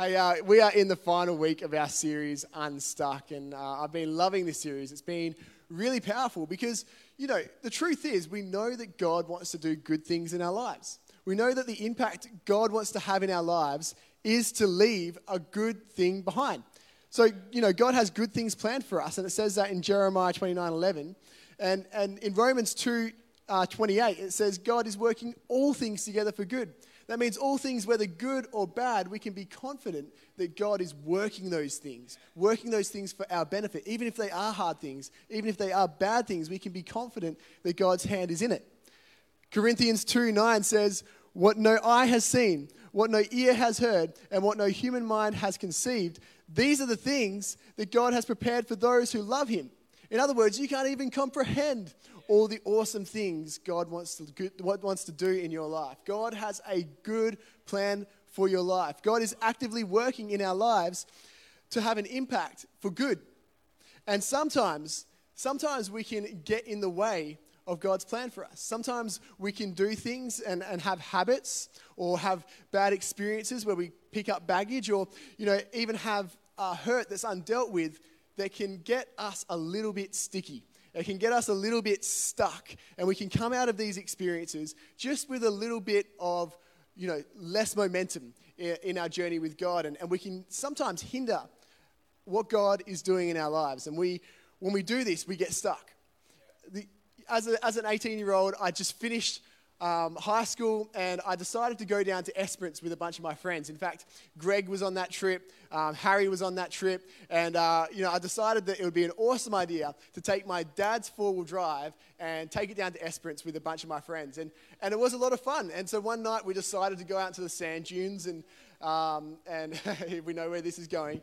Hey, uh, we are in the final week of our series, Unstuck, and uh, I've been loving this series. It's been really powerful because, you know, the truth is we know that God wants to do good things in our lives. We know that the impact God wants to have in our lives is to leave a good thing behind. So, you know, God has good things planned for us, and it says that in Jeremiah 29 11. And, and in Romans 2 uh, 28, it says, God is working all things together for good that means all things, whether good or bad, we can be confident that God is working those things, working those things for our benefit. Even if they are hard things, even if they are bad things, we can be confident that God's hand is in it. Corinthians 2 9 says, What no eye has seen, what no ear has heard, and what no human mind has conceived, these are the things that God has prepared for those who love Him. In other words, you can't even comprehend all the awesome things God wants to, what wants to do in your life. God has a good plan for your life. God is actively working in our lives to have an impact for good. And sometimes, sometimes we can get in the way of God's plan for us. Sometimes we can do things and, and have habits or have bad experiences where we pick up baggage or, you know, even have a hurt that's undealt with that can get us a little bit sticky. It can get us a little bit stuck, and we can come out of these experiences just with a little bit of, you know, less momentum in our journey with God, and, and we can sometimes hinder what God is doing in our lives. And we, when we do this, we get stuck. The, as, a, as an 18 year old, I just finished um, high school, and I decided to go down to Esperance with a bunch of my friends. In fact, Greg was on that trip, um, Harry was on that trip, and uh, you know I decided that it would be an awesome idea to take my dad's four-wheel drive and take it down to Esperance with a bunch of my friends, and and it was a lot of fun. And so one night we decided to go out to the sand dunes, and um, and we know where this is going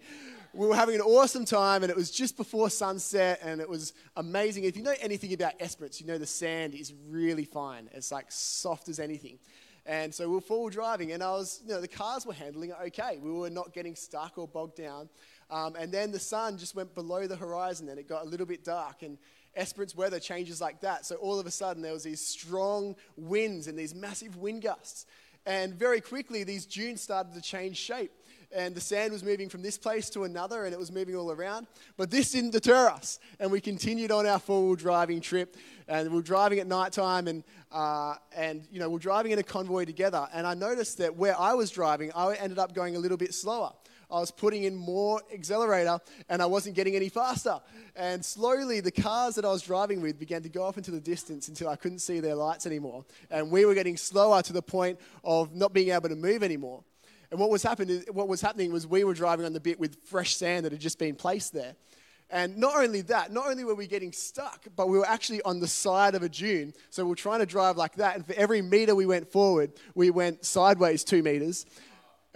we were having an awesome time, and it was just before sunset, and it was amazing. If you know anything about Esperance, you know the sand is really fine. It's like soft as anything. And so we were forward driving, and I was, you know, the cars were handling it okay. We were not getting stuck or bogged down. Um, and then the sun just went below the horizon, and it got a little bit dark. And Esperance weather changes like that. So all of a sudden, there was these strong winds and these massive wind gusts. And very quickly, these dunes started to change shape and the sand was moving from this place to another and it was moving all around. But this didn't deter us, and we continued on our four-wheel driving trip. And we are driving at night time, and, uh, and you know, we're driving in a convoy together. And I noticed that where I was driving, I ended up going a little bit slower. I was putting in more accelerator and I wasn't getting any faster. And slowly, the cars that I was driving with began to go off into the distance until I couldn't see their lights anymore. And we were getting slower to the point of not being able to move anymore. And what was, happening, what was happening was we were driving on the bit with fresh sand that had just been placed there. And not only that, not only were we getting stuck, but we were actually on the side of a dune. So we were trying to drive like that. And for every meter we went forward, we went sideways two meters.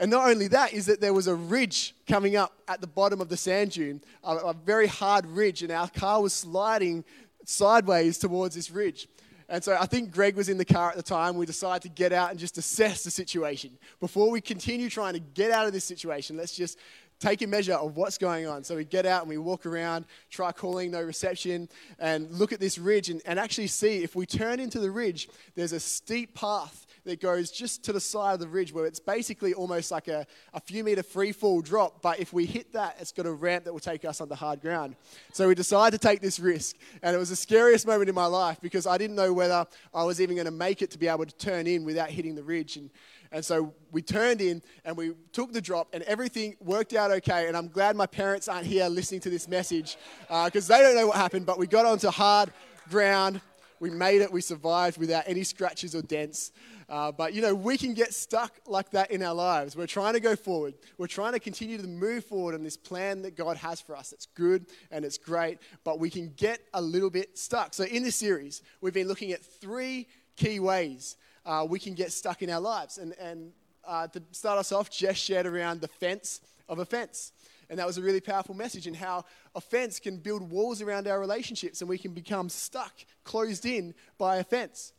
And not only that, is that there was a ridge coming up at the bottom of the sand dune, a, a very hard ridge, and our car was sliding sideways towards this ridge. And so I think Greg was in the car at the time. We decided to get out and just assess the situation. Before we continue trying to get out of this situation, let's just take a measure of what's going on. So we get out and we walk around, try calling, no reception, and look at this ridge and, and actually see if we turn into the ridge, there's a steep path that goes just to the side of the ridge where it's basically almost like a, a few meter free fall drop. But if we hit that, it's got a ramp that will take us onto hard ground. So we decided to take this risk. And it was the scariest moment in my life because I didn't know whether I was even going to make it to be able to turn in without hitting the ridge. And, and so we turned in and we took the drop, and everything worked out okay. And I'm glad my parents aren't here listening to this message because uh, they don't know what happened. But we got onto hard ground. We made it. We survived without any scratches or dents. Uh, but you know, we can get stuck like that in our lives. We're trying to go forward. We're trying to continue to move forward on this plan that God has for us. It's good and it's great, but we can get a little bit stuck. So, in this series, we've been looking at three key ways uh, we can get stuck in our lives. And, and uh, to start us off, Jess shared around the fence of offense. And that was a really powerful message in how offense can build walls around our relationships and we can become stuck, closed in by offense.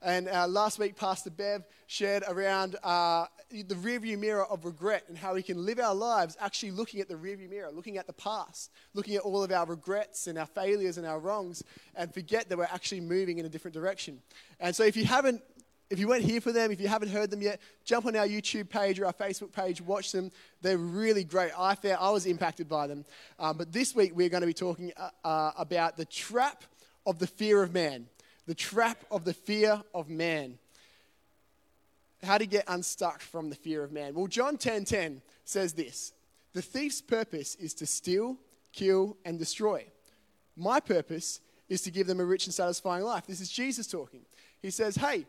And uh, last week, Pastor Bev shared around uh, the rearview mirror of regret and how we can live our lives actually looking at the rearview mirror, looking at the past, looking at all of our regrets and our failures and our wrongs, and forget that we're actually moving in a different direction. And so, if you haven't if you weren't here for them, if you haven't heard them yet, jump on our YouTube page or our Facebook page, watch them. They're really great. I found I was impacted by them. Um, but this week we're going to be talking uh, uh, about the trap of the fear of man. The trap of the fear of man. How to get unstuck from the fear of man. Well, John 10:10 10, says this: The thief's purpose is to steal, kill, and destroy. My purpose is to give them a rich and satisfying life. This is Jesus talking. He says, Hey,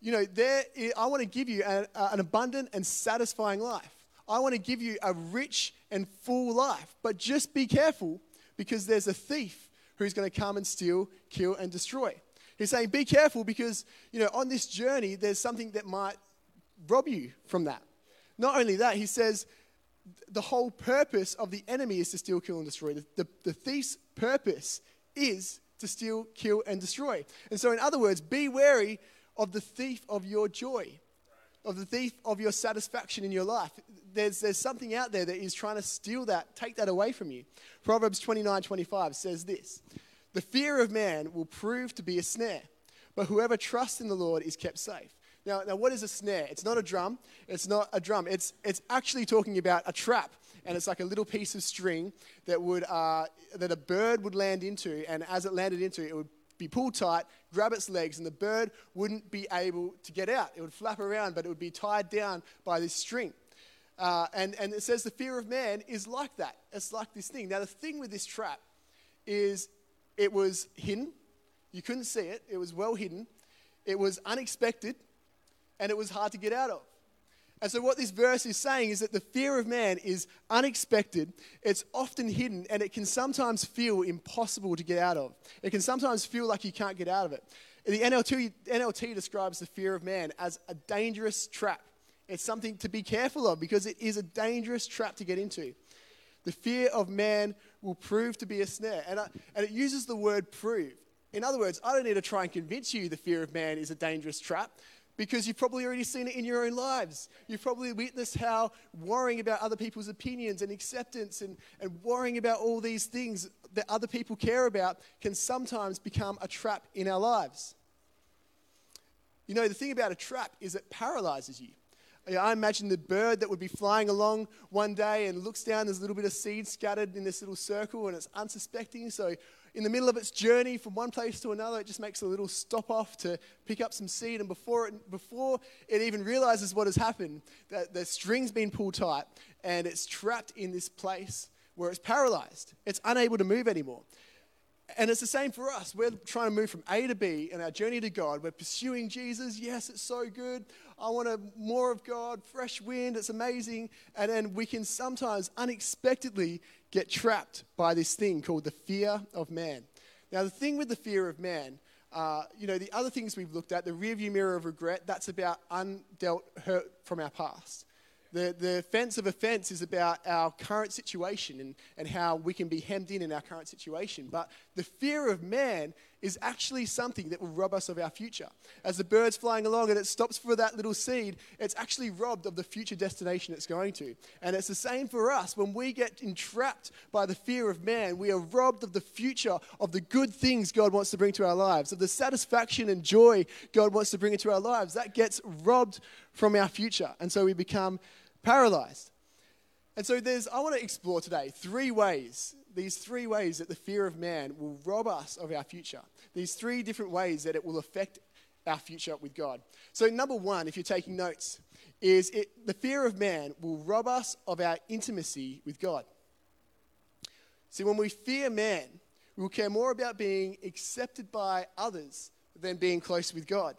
you know, there, I want to give you an, uh, an abundant and satisfying life. I want to give you a rich and full life. But just be careful because there's a thief who's going to come and steal, kill, and destroy. He's saying, be careful because, you know, on this journey, there's something that might rob you from that. Not only that, he says, the whole purpose of the enemy is to steal, kill, and destroy. The, the, the thief's purpose is to steal, kill, and destroy. And so, in other words, be wary of the thief of your joy, of the thief of your satisfaction in your life. There's, there's something out there that is trying to steal that, take that away from you. Proverbs 29 25 says this The fear of man will prove to be a snare, but whoever trusts in the Lord is kept safe. Now, now what is a snare? It's not a drum. It's not a drum. It's, it's actually talking about a trap and it's like a little piece of string that would uh, that a bird would land into, and as it landed into, it would be pulled tight, grab its legs, and the bird wouldn't be able to get out. It would flap around, but it would be tied down by this string. Uh, and, and it says the fear of man is like that. It's like this thing. Now, the thing with this trap is it was hidden. You couldn't see it. It was well hidden. It was unexpected, and it was hard to get out of. And so, what this verse is saying is that the fear of man is unexpected, it's often hidden, and it can sometimes feel impossible to get out of. It can sometimes feel like you can't get out of it. The NLT, NLT describes the fear of man as a dangerous trap. It's something to be careful of because it is a dangerous trap to get into. The fear of man will prove to be a snare. And, I, and it uses the word prove. In other words, I don't need to try and convince you the fear of man is a dangerous trap because you've probably already seen it in your own lives. You've probably witnessed how worrying about other people's opinions and acceptance and, and worrying about all these things that other people care about can sometimes become a trap in our lives. You know, the thing about a trap is it paralyzes you. I imagine the bird that would be flying along one day and looks down, there's a little bit of seed scattered in this little circle, and it's unsuspecting. So in the middle of its journey from one place to another, it just makes a little stop off to pick up some seed. And before it, before it even realizes what has happened, that the string's been pulled tight and it's trapped in this place where it's paralyzed. It's unable to move anymore. And it's the same for us. We're trying to move from A to B in our journey to God. We're pursuing Jesus. Yes, it's so good. I want a, more of God, fresh wind. It's amazing. And then we can sometimes unexpectedly get trapped by this thing called the fear of man. Now, the thing with the fear of man, uh, you know, the other things we've looked at, the rearview mirror of regret, that's about undealt hurt from our past. The, the fence of offense is about our current situation and, and how we can be hemmed in in our current situation. But the fear of man is actually something that will rob us of our future. As the bird's flying along and it stops for that little seed, it's actually robbed of the future destination it's going to. And it's the same for us. When we get entrapped by the fear of man, we are robbed of the future, of the good things God wants to bring to our lives, of the satisfaction and joy God wants to bring into our lives. That gets robbed from our future. And so we become paralyzed. And so there's, I want to explore today three ways, these three ways that the fear of man will rob us of our future. These three different ways that it will affect our future with God. So, number one, if you're taking notes, is it, the fear of man will rob us of our intimacy with God. See, when we fear man, we will care more about being accepted by others than being close with God.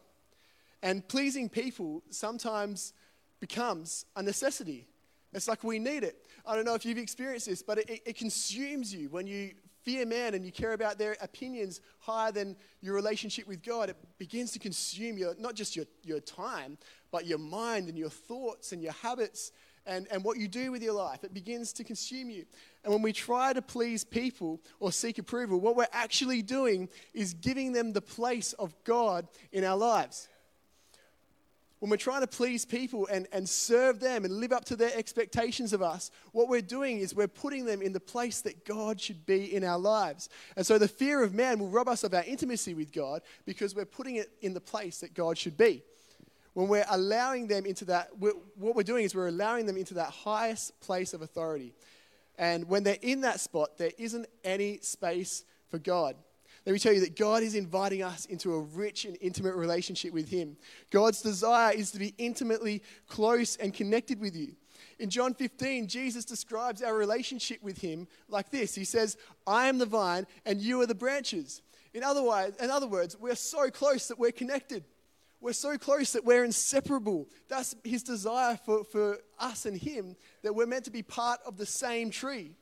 And pleasing people sometimes becomes a necessity it's like we need it. I don't know if you've experienced this, but it, it, consumes you when you fear man and you care about their opinions higher than your relationship with God. It begins to consume your, not just your, your time, but your mind and your thoughts and your habits and, and what you do with your life. It begins to consume you. And when we try to please people or seek approval, what we're actually doing is giving them the place of God in our lives when we're trying to please people and, and serve them and live up to their expectations of us, what we're doing is we're putting them in the place that God should be in our lives. And so the fear of man will rob us of our intimacy with God because we're putting it in the place that God should be. when we're allowing them into that, we're, what we're doing is we're allowing them into that highest place of authority. And when they're in that spot, there isn't any space for God. Let me tell you that God is inviting us into a rich and intimate relationship with Him. God's desire is to be intimately close and connected with you. In John 15, Jesus describes our relationship with Him like this He says, I am the vine and you are the branches. In other, words, in other words, we're so close that we're connected. We're so close that we're inseparable. That's His desire for, for us and Him, that we're meant to be part of the same tree.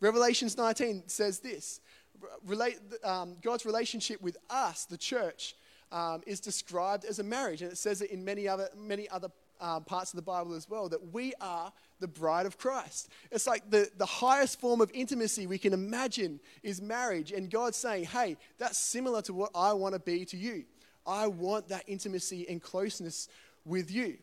Revelations 19 says this relate, um, God's relationship with us, the church, um, is described as a marriage. And it says it in many other, many other um, parts of the Bible as well, that we are the bride of Christ. It's like the, the highest form of intimacy we can imagine is marriage. And God's saying, hey, that's similar to what I want to be to you. I want that intimacy and closeness with you.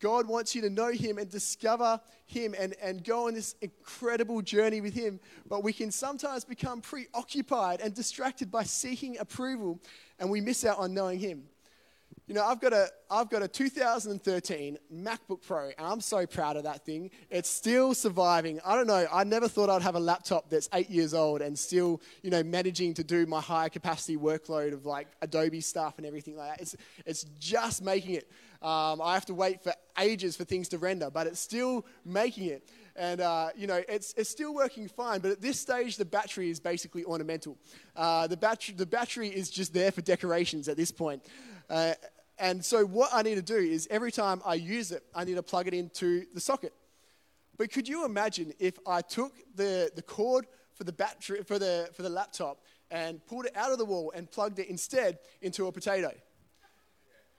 God wants you to know Him and discover Him and, and go on this incredible journey with Him. But we can sometimes become preoccupied and distracted by seeking approval, and we miss out on knowing Him. You know, I've got a I've got a 2013 MacBook Pro, and I'm so proud of that thing. It's still surviving. I don't know. I never thought I'd have a laptop that's eight years old and still, you know, managing to do my high capacity workload of like Adobe stuff and everything like that. It's it's just making it. Um, I have to wait for ages for things to render, but it's still making it. And, uh, you know, it's, it's still working fine, but at this stage, the battery is basically ornamental. Uh, the, battery, the battery is just there for decorations at this point. Uh, and so, what I need to do is every time I use it, I need to plug it into the socket. But could you imagine if I took the, the cord for the battery for the, for the laptop and pulled it out of the wall and plugged it instead into a potato?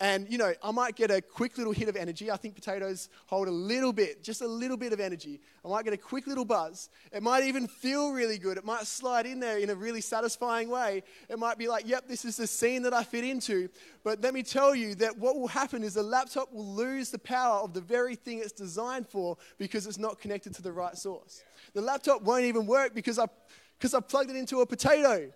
And, you know, I might get a quick little hit of energy. I think potatoes hold a little bit, just a little bit of energy. I might get a quick little buzz. It might even feel really good. It might slide in there in a really satisfying way. It might be like, yep, this is the scene that I fit into. But let me tell you that what will happen is the laptop will lose the power of the very thing it's designed for because it's not connected to the right source. The laptop won't even work because I, because I plugged it into a potato.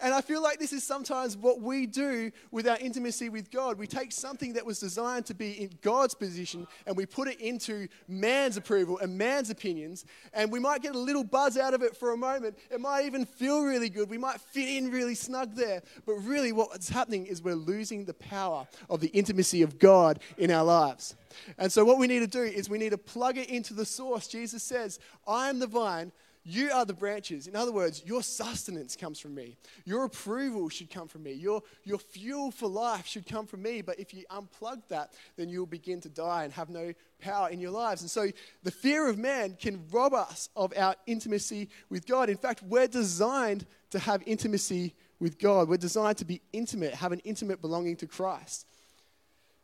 And I feel like this is sometimes what we do with our intimacy with God. We take something that was designed to be in God's position and we put it into man's approval and man's opinions. And we might get a little buzz out of it for a moment. It might even feel really good. We might fit in really snug there. But really, what's happening is we're losing the power of the intimacy of God in our lives. And so, what we need to do is we need to plug it into the source. Jesus says, I am the vine you are the branches. In other words, your sustenance comes from me. Your approval should come from me. Your, your fuel for life should come from me. But if you unplug that, then you'll begin to die and have no power in your lives. And so the fear of man can rob us of our intimacy with God. In fact, we're designed to have intimacy with God. We're designed to be intimate, have an intimate belonging to Christ.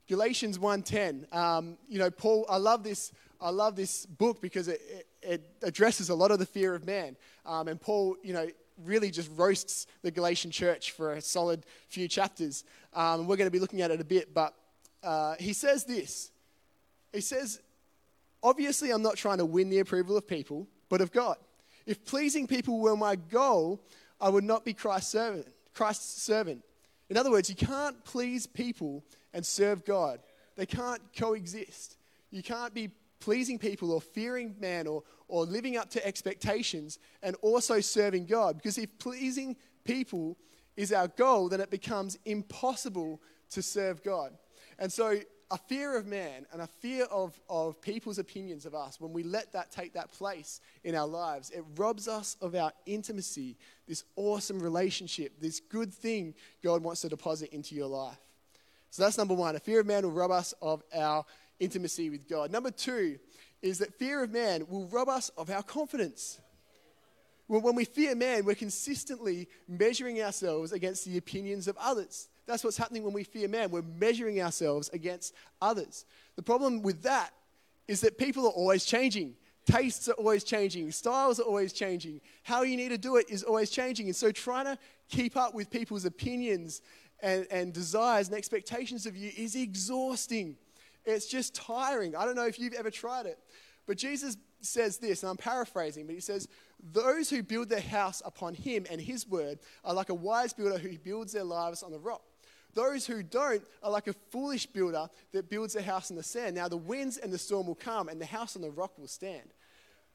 Galatians 1:10. Um, you know, Paul, I love this I love this book because it, it, it addresses a lot of the fear of man. Um, and Paul, you know, really just roasts the Galatian church for a solid few chapters. Um, we're going to be looking at it a bit, but uh, he says this. He says, Obviously, I'm not trying to win the approval of people, but of God. If pleasing people were my goal, I would not be Christ's servant. Christ's servant. In other words, you can't please people and serve God. They can't coexist. You can't be pleasing people or fearing man or, or living up to expectations and also serving God. Because if pleasing people is our goal, then it becomes impossible to serve God. And so, a fear of man and a fear of, of people's opinions of us, when we let that take that place in our lives, it robs us of our intimacy, this awesome relationship, this good thing God wants to deposit into your life. So that's number one. A fear of man will rob us of our intimacy with God. Number two is that fear of man will rob us of our confidence. When we fear man, we're consistently measuring ourselves against the opinions of others. That's what's happening when we fear man. We're measuring ourselves against others. The problem with that is that people are always changing. Tastes are always changing. Styles are always changing. How you need to do it is always changing. And so trying to keep up with people's opinions and, and desires and expectations of you is exhausting. It's just tiring. I don't know if you've ever tried it. But Jesus says this, and I'm paraphrasing, but he says, Those who build their house upon him and his word are like a wise builder who builds their lives on the rock. Those who don't are like a foolish builder that builds a house on the sand. Now, the winds and the storm will come, and the house on the rock will stand.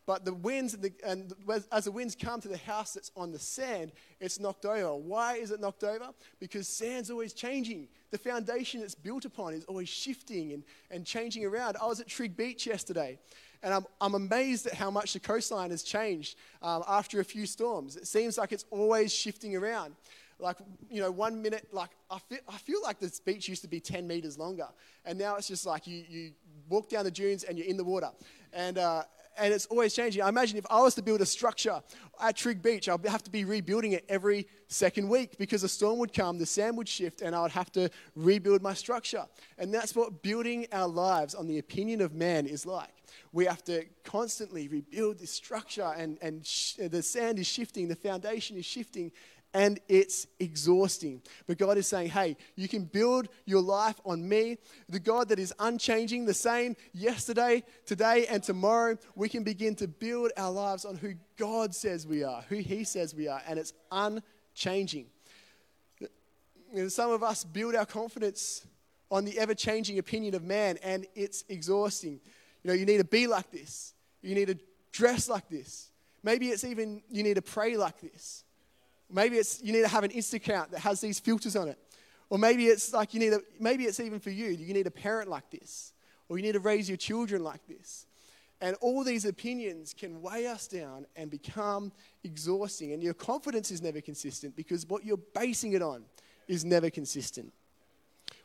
But the winds, and, the, and as the winds come to the house that's on the sand, it's knocked over. Why is it knocked over? Because sand's always changing. The foundation it's built upon is always shifting and, and changing around. I was at Trigg Beach yesterday, and I'm, I'm amazed at how much the coastline has changed um, after a few storms. It seems like it's always shifting around. Like, you know, one minute, like, I feel, I feel like this beach used to be 10 meters longer, and now it's just like you, you walk down the dunes and you're in the water. And, uh, and it's always changing. I imagine if I was to build a structure at Trigg Beach, I'd have to be rebuilding it every second week because a storm would come, the sand would shift, and I would have to rebuild my structure. And that's what building our lives on the opinion of man is like. We have to constantly rebuild this structure, and, and sh- the sand is shifting, the foundation is shifting, and it's exhausting. But God is saying, hey, you can build your life on me, the God that is unchanging, the same yesterday, today, and tomorrow. We can begin to build our lives on who God says we are, who He says we are, and it's unchanging. some of us build our confidence on the ever changing opinion of man, and it's exhausting. You know, you need to be like this, you need to dress like this. Maybe it's even you need to pray like this. Maybe it's you need to have an Instagram that has these filters on it. Or maybe it's like you need a, maybe it's even for you. You need a parent like this. Or you need to raise your children like this. And all these opinions can weigh us down and become exhausting. And your confidence is never consistent because what you're basing it on is never consistent.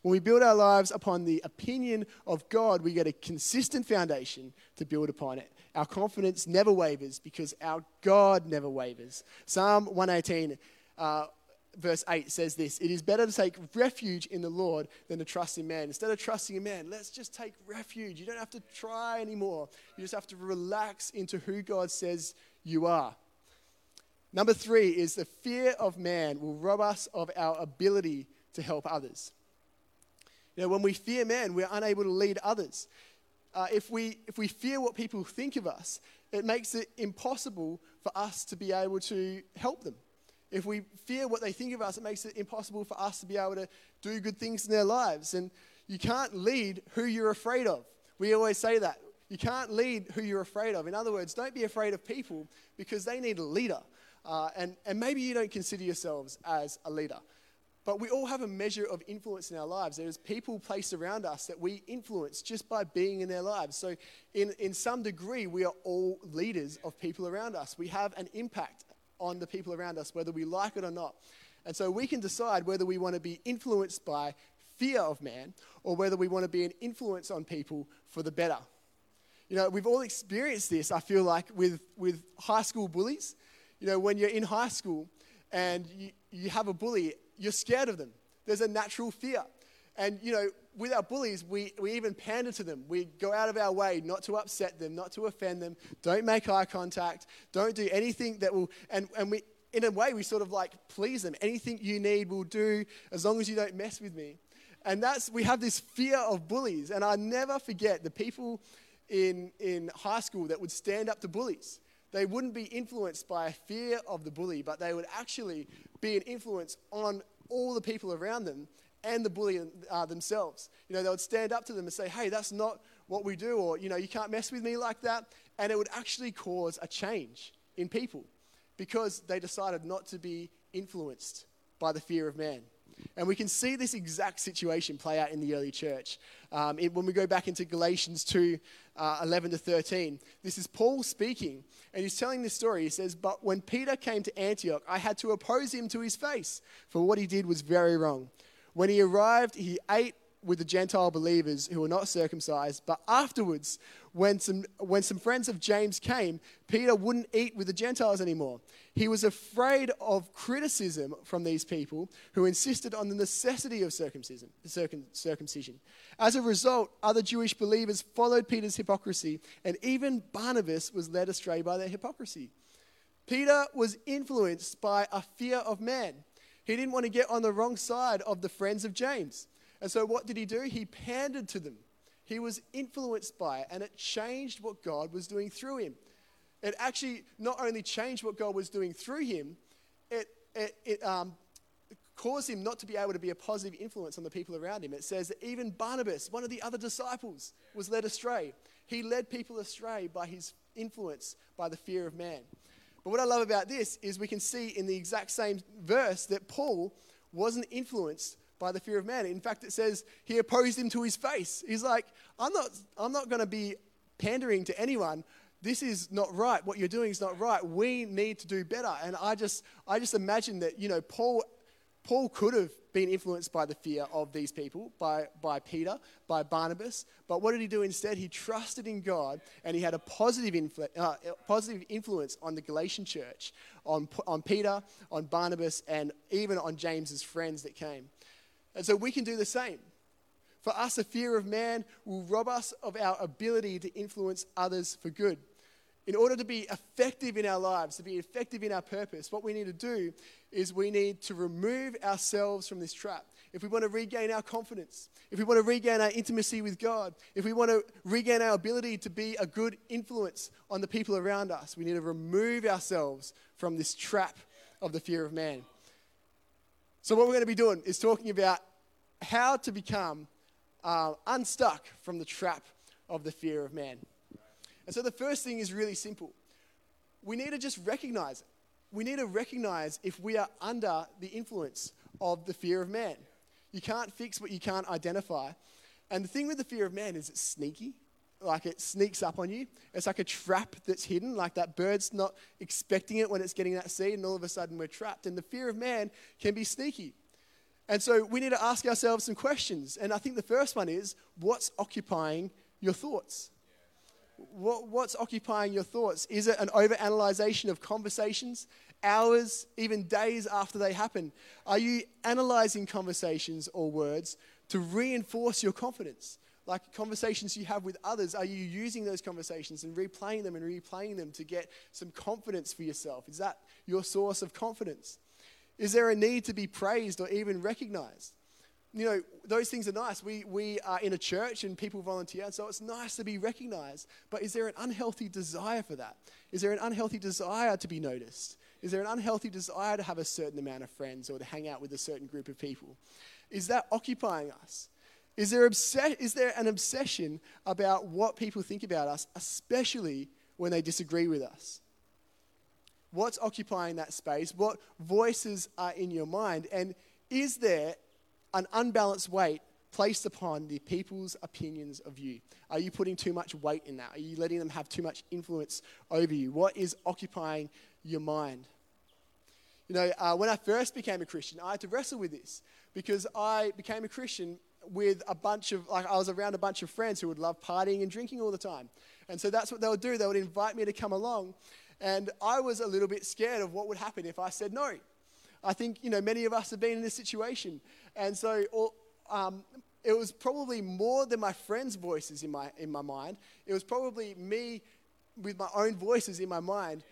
When we build our lives upon the opinion of God, we get a consistent foundation to build upon it. Our confidence never wavers because our God never wavers. Psalm 118, uh, verse 8 says this It is better to take refuge in the Lord than to trust in man. Instead of trusting in man, let's just take refuge. You don't have to try anymore. You just have to relax into who God says you are. Number three is the fear of man will rob us of our ability to help others. You know, when we fear man, we're unable to lead others. Uh, if, we, if we fear what people think of us, it makes it impossible for us to be able to help them. If we fear what they think of us, it makes it impossible for us to be able to do good things in their lives. And you can't lead who you're afraid of. We always say that. You can't lead who you're afraid of. In other words, don't be afraid of people because they need a leader. Uh, and, and maybe you don't consider yourselves as a leader. But we all have a measure of influence in our lives. There's people placed around us that we influence just by being in their lives. So, in, in some degree, we are all leaders of people around us. We have an impact on the people around us, whether we like it or not. And so, we can decide whether we want to be influenced by fear of man or whether we want to be an influence on people for the better. You know, we've all experienced this, I feel like, with, with high school bullies. You know, when you're in high school and you, you have a bully you're scared of them. There's a natural fear. And, you know, with our bullies, we, we even pander to them. We go out of our way not to upset them, not to offend them. Don't make eye contact. Don't do anything that will, and, and we, in a way, we sort of like please them. Anything you need, we'll do as long as you don't mess with me. And that's, we have this fear of bullies. And I never forget the people in, in high school that would stand up to bullies. They wouldn't be influenced by a fear of the bully, but they would actually be an influence on all the people around them and the bully uh, themselves. You know, they would stand up to them and say, hey, that's not what we do, or, you know, you can't mess with me like that. And it would actually cause a change in people because they decided not to be influenced by the fear of man. And we can see this exact situation play out in the early church. Um, it, when we go back into Galatians 2 uh, 11 to 13, this is Paul speaking, and he's telling this story. He says, But when Peter came to Antioch, I had to oppose him to his face, for what he did was very wrong. When he arrived, he ate with the Gentile believers who were not circumcised. But afterwards, when some, when some friends of James came, Peter wouldn't eat with the Gentiles anymore. He was afraid of criticism from these people who insisted on the necessity of circumcision. circumcision. As a result, other Jewish believers followed Peter's hypocrisy, and even Barnabas was led astray by their hypocrisy. Peter was influenced by a fear of man. He didn't want to get on the wrong side of the friends of James. And so, what did he do? He pandered to them. He was influenced by it, and it changed what God was doing through him. It actually not only changed what God was doing through him, it, it, it um, caused him not to be able to be a positive influence on the people around him. It says that even Barnabas, one of the other disciples, was led astray. He led people astray by his influence, by the fear of man. But what I love about this is we can see in the exact same verse that Paul wasn't influenced by the fear of man. In fact, it says he opposed him to his face. He's like, I'm not, I'm not going to be pandering to anyone this is not right. What you're doing is not right. We need to do better. And I just, I just imagine that, you know, Paul, Paul could have been influenced by the fear of these people, by, by Peter, by Barnabas. But what did he do instead? He trusted in God and he had a positive, uh, positive influence on the Galatian church, on, on Peter, on Barnabas, and even on James's friends that came. And so we can do the same. For us, a fear of man will rob us of our ability to influence others for good in order to be effective in our lives, to be effective in our purpose, what we need to do is we need to remove ourselves from this trap. If we want to regain our confidence, if we want to regain our intimacy with God, if we want to regain our ability to be a good influence on the people around us, we need to remove ourselves from this trap of the fear of man. So, what we're going to be doing is talking about how to become uh, unstuck from the trap of the fear of man. And so the first thing is really simple. We need to just recognize it. We need to recognize if we are under the influence of the fear of man. You can't fix what you can't identify. And the thing with the fear of man is it's sneaky. Like it sneaks up on you. It's like a trap that's hidden. Like that bird's not expecting it when it's getting that seed, and all of a sudden we're trapped. And the fear of man can be sneaky. And so we need to ask ourselves some questions. And I think the first one is what's occupying your thoughts? What, what's occupying your thoughts? Is it an overanalyzation of conversations, hours, even days after they happen? Are you analyzing conversations or words to reinforce your confidence? Like conversations you have with others, are you using those conversations and replaying them and replaying them to get some confidence for yourself? Is that your source of confidence? Is there a need to be praised or even recognized? you know, those things are nice. We, we are in a church and people volunteer, so it's nice to be recognized. But is there an unhealthy desire for that? Is there an unhealthy desire to be noticed? Is there an unhealthy desire to have a certain amount of friends or to hang out with a certain group of people? Is that occupying us? Is there, is there an obsession about what people think about us, especially when they disagree with us? What's occupying that space? What voices are in your mind? And is there an unbalanced weight placed upon the people's opinions of you? Are you putting too much weight in that? Are you letting them have too much influence over you? What is occupying your mind? You know, uh, when I first became a Christian, I had to wrestle with this because I became a Christian with a bunch of, like, I was around a bunch of friends who would love partying and drinking all the time. And so that's what they would do. They would invite me to come along. And I was a little bit scared of what would happen if I said no. I think, you know, many of us have been in this situation. And so um, it was probably more than my friends' voices in my, in my mind. It was probably me with my own voices in my mind,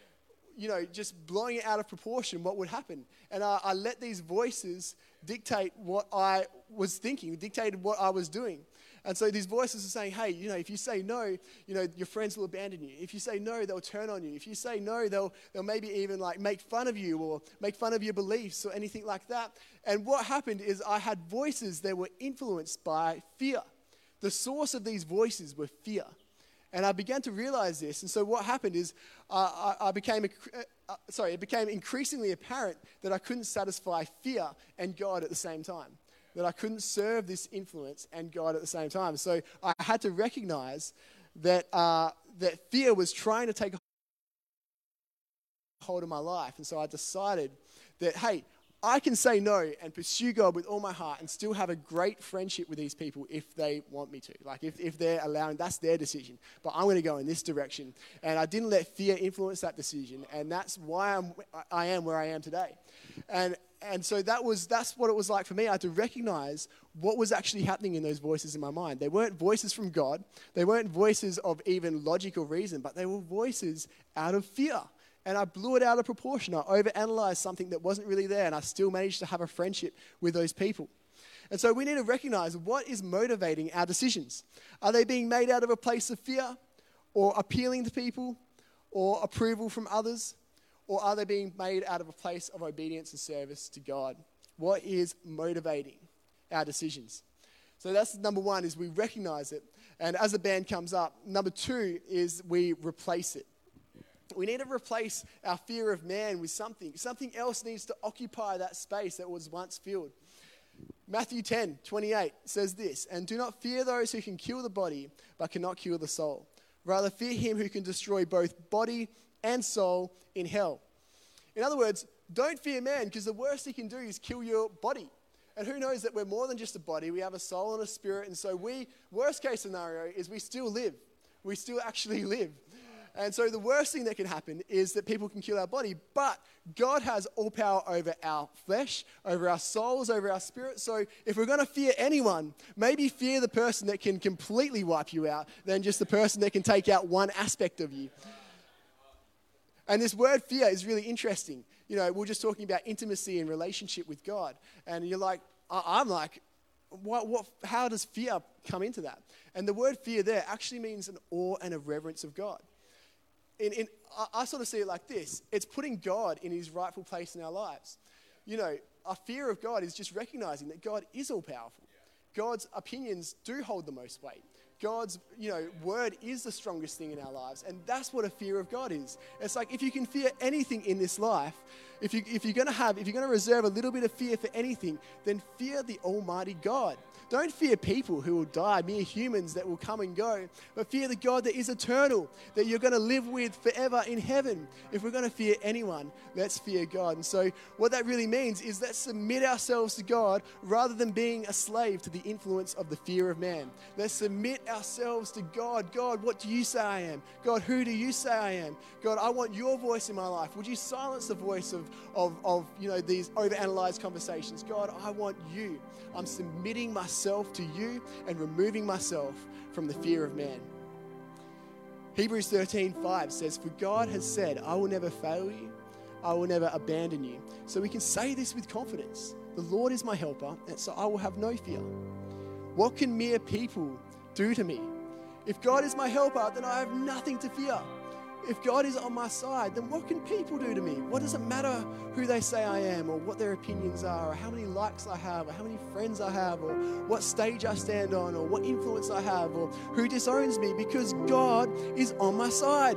you know, just blowing it out of proportion what would happen. And I, I let these voices dictate what I was thinking, dictated what I was doing. And so these voices are saying, hey, you know, if you say no, you know, your friends will abandon you. If you say no, they'll turn on you. If you say no, they'll, they'll maybe even like make fun of you or make fun of your beliefs or anything like that. And what happened is I had voices that were influenced by fear. The source of these voices were fear. And I began to realize this. And so what happened is uh, I, I, became, a, uh, sorry, it became increasingly apparent that I couldn't satisfy fear and God at the same time that I couldn't serve this influence and God at the same time. So I had to recognize that, uh, that fear was trying to take hold of my life. And so I decided that, hey, I can say no and pursue God with all my heart and still have a great friendship with these people if they want me to. Like, if, if they're allowing, that's their decision. But I'm going to go in this direction. And I didn't let fear influence that decision. And that's why I'm, I am where I am today. And, and so that was, that's what it was like for me. I had to recognize what was actually happening in those voices in my mind. They weren't voices from God, they weren't voices of even logical reason, but they were voices out of fear and I blew it out of proportion. I overanalyzed something that wasn't really there, and I still managed to have a friendship with those people. And so we need to recognize what is motivating our decisions. Are they being made out of a place of fear, or appealing to people, or approval from others, or are they being made out of a place of obedience and service to God? What is motivating our decisions? So that's number one is we recognize it. And as the band comes up, number two is we replace it. We need to replace our fear of man with something. Something else needs to occupy that space that was once filled. Matthew 10, 28 says this And do not fear those who can kill the body, but cannot kill the soul. Rather, fear him who can destroy both body and soul in hell. In other words, don't fear man, because the worst he can do is kill your body. And who knows that we're more than just a body, we have a soul and a spirit. And so, we, worst case scenario, is we still live. We still actually live. And so the worst thing that can happen is that people can kill our body, but God has all power over our flesh, over our souls, over our spirit. So if we're going to fear anyone, maybe fear the person that can completely wipe you out than just the person that can take out one aspect of you. And this word fear is really interesting. You know, we're just talking about intimacy and relationship with God. And you're like, I'm like, what, what, how does fear come into that? And the word fear there actually means an awe and a reverence of God in, in, I, sort of see it like this it's putting God in his rightful place in our lives. You know, a fear of God is just recognizing that God is all powerful. God's opinions do hold the most weight. God's, you know, word is the strongest thing in our lives. And that's what a fear of God is. It's like if you can fear anything in this life, if, you, if you're going to have, if you're going to reserve a little bit of fear for anything, then fear the Almighty God. Don't fear people who will die, mere humans that will come and go, but fear the God that is eternal, that you're going to live with forever in heaven. If we're going to fear anyone, let's fear God. And so, what that really means is let's submit ourselves to God rather than being a slave to the influence of the fear of man. Let's submit ourselves to God. God, what do you say I am? God, who do you say I am? God, I want your voice in my life. Would you silence the voice of, of, of you know, these overanalyzed conversations? God, I want you. I'm submitting myself to you and removing myself from the fear of man. Hebrews 13:5 says, For God has said, I will never fail you, I will never abandon you. So we can say this with confidence. The Lord is my helper, and so I will have no fear. What can mere people do to me? If God is my helper, then I have nothing to fear if God is on my side, then what can people do to me? What does it matter who they say I am, or what their opinions are, or how many likes I have, or how many friends I have, or what stage I stand on, or what influence I have, or who disowns me? Because God is on my side.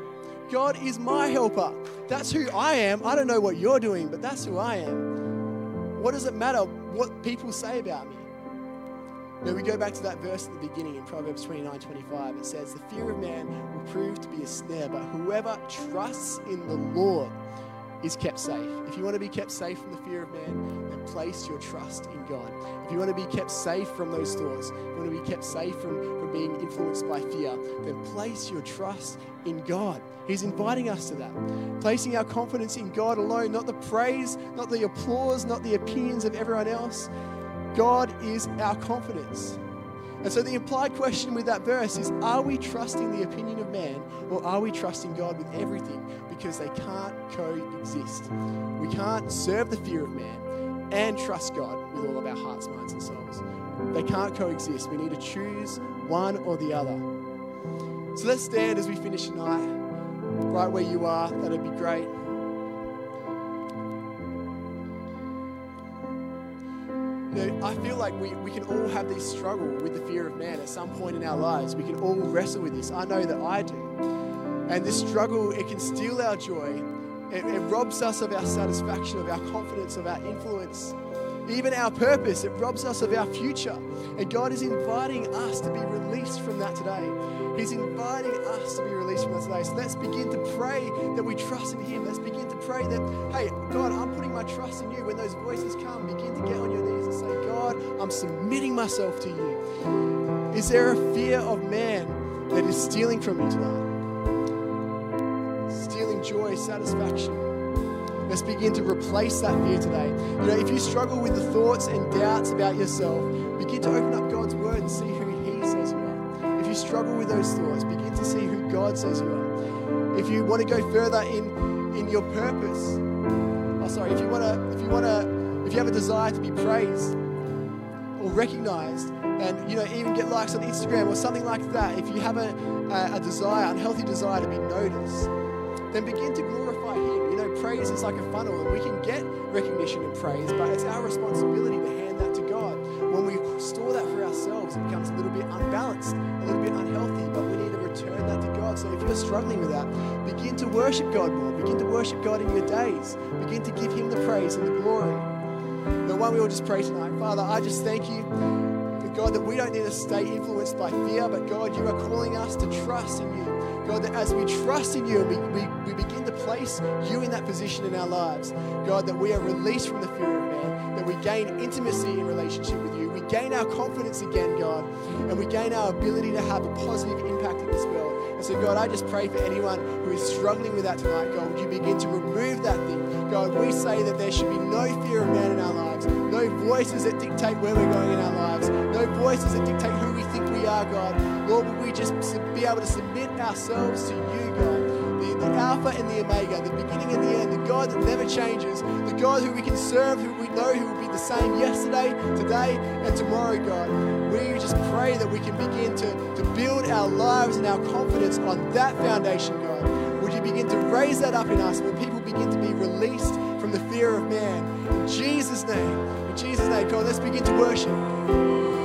God is my helper. That's who I am. I don't know what you're doing, but that's who I am. What does it matter what people say about me? Now we go back to that verse at the beginning in Proverbs 29 25. It says, The fear of man will prove to be a snare, but whoever trusts in the Lord is kept safe. If you want to be kept safe from the fear of man, then place your trust in God. If you want to be kept safe from those thoughts, if you want to be kept safe from, from being influenced by fear, then place your trust in God. He's inviting us to that. Placing our confidence in God alone, not the praise, not the applause, not the opinions of everyone else, God is our confidence. And so the implied question with that verse is are we trusting the opinion of man or are we trusting God with everything? Because they can't coexist. We can't serve the fear of man and trust God with all of our hearts, minds, and souls. They can't coexist. We need to choose one or the other. So let's stand as we finish tonight, right where you are. That'd be great. Know, I feel like we, we can all have this struggle with the fear of man at some point in our lives. We can all wrestle with this. I know that I do. And this struggle, it can steal our joy. It, it robs us of our satisfaction, of our confidence, of our influence, even our purpose. It robs us of our future. And God is inviting us to be released from that today. He's inviting us to be released from that today. So let's begin to pray that we trust in Him. Let's begin to pray that, hey, God, I'm putting my trust in you. When those voices come, begin to get on your knees and say, God, I'm submitting myself to you. Is there a fear of man that is stealing from you tonight? Stealing joy, satisfaction. Let's begin to replace that fear today. You know, if you struggle with the thoughts and doubts about yourself, begin to open up God's word and see who He says you are. If you struggle with those thoughts, begin to see who God says you are. If you want to go further in, in your purpose, oh sorry, if you want to, if you want to, if you have a desire to be praised or recognized, and you know even get likes on Instagram or something like that, if you have a, a, a desire, unhealthy desire to be noticed then begin to glorify Him. Praise is like a funnel, and we can get recognition and praise, but it's our responsibility to hand that to God. When we store that for ourselves, it becomes a little bit unbalanced, a little bit unhealthy, but we need to return that to God. So if you're struggling with that, begin to worship God more. Begin to worship God in your days. Begin to give Him the praise and the glory. The one we will just pray tonight. Father, I just thank you. God, that we don't need to stay influenced by fear, but God, you are calling us to trust in you. God, that as we trust in you we, we, we begin to place you in that position in our lives, God, that we are released from the fear of man, that we gain intimacy in relationship with you. We gain our confidence again, God, and we gain our ability to have a positive impact in this world. And so, God, I just pray for anyone who is struggling with that tonight, God, would you begin to remove that thing? God, we say that there should be no fear of man in our lives, no voices that dictate where we're going in our lives, no voices that dictate who we think we are, God. Lord, would we just be able to submit ourselves to you, God? The, Alpha and the Omega, the beginning and the end, the God that never changes, the God who we can serve, who we know who will be the same yesterday, today, and tomorrow, God. We just pray that we can begin to, to build our lives and our confidence on that foundation, God. Would you begin to raise that up in us? Will people begin to be released from the fear of man? In Jesus' name, in Jesus' name, God, let's begin to worship.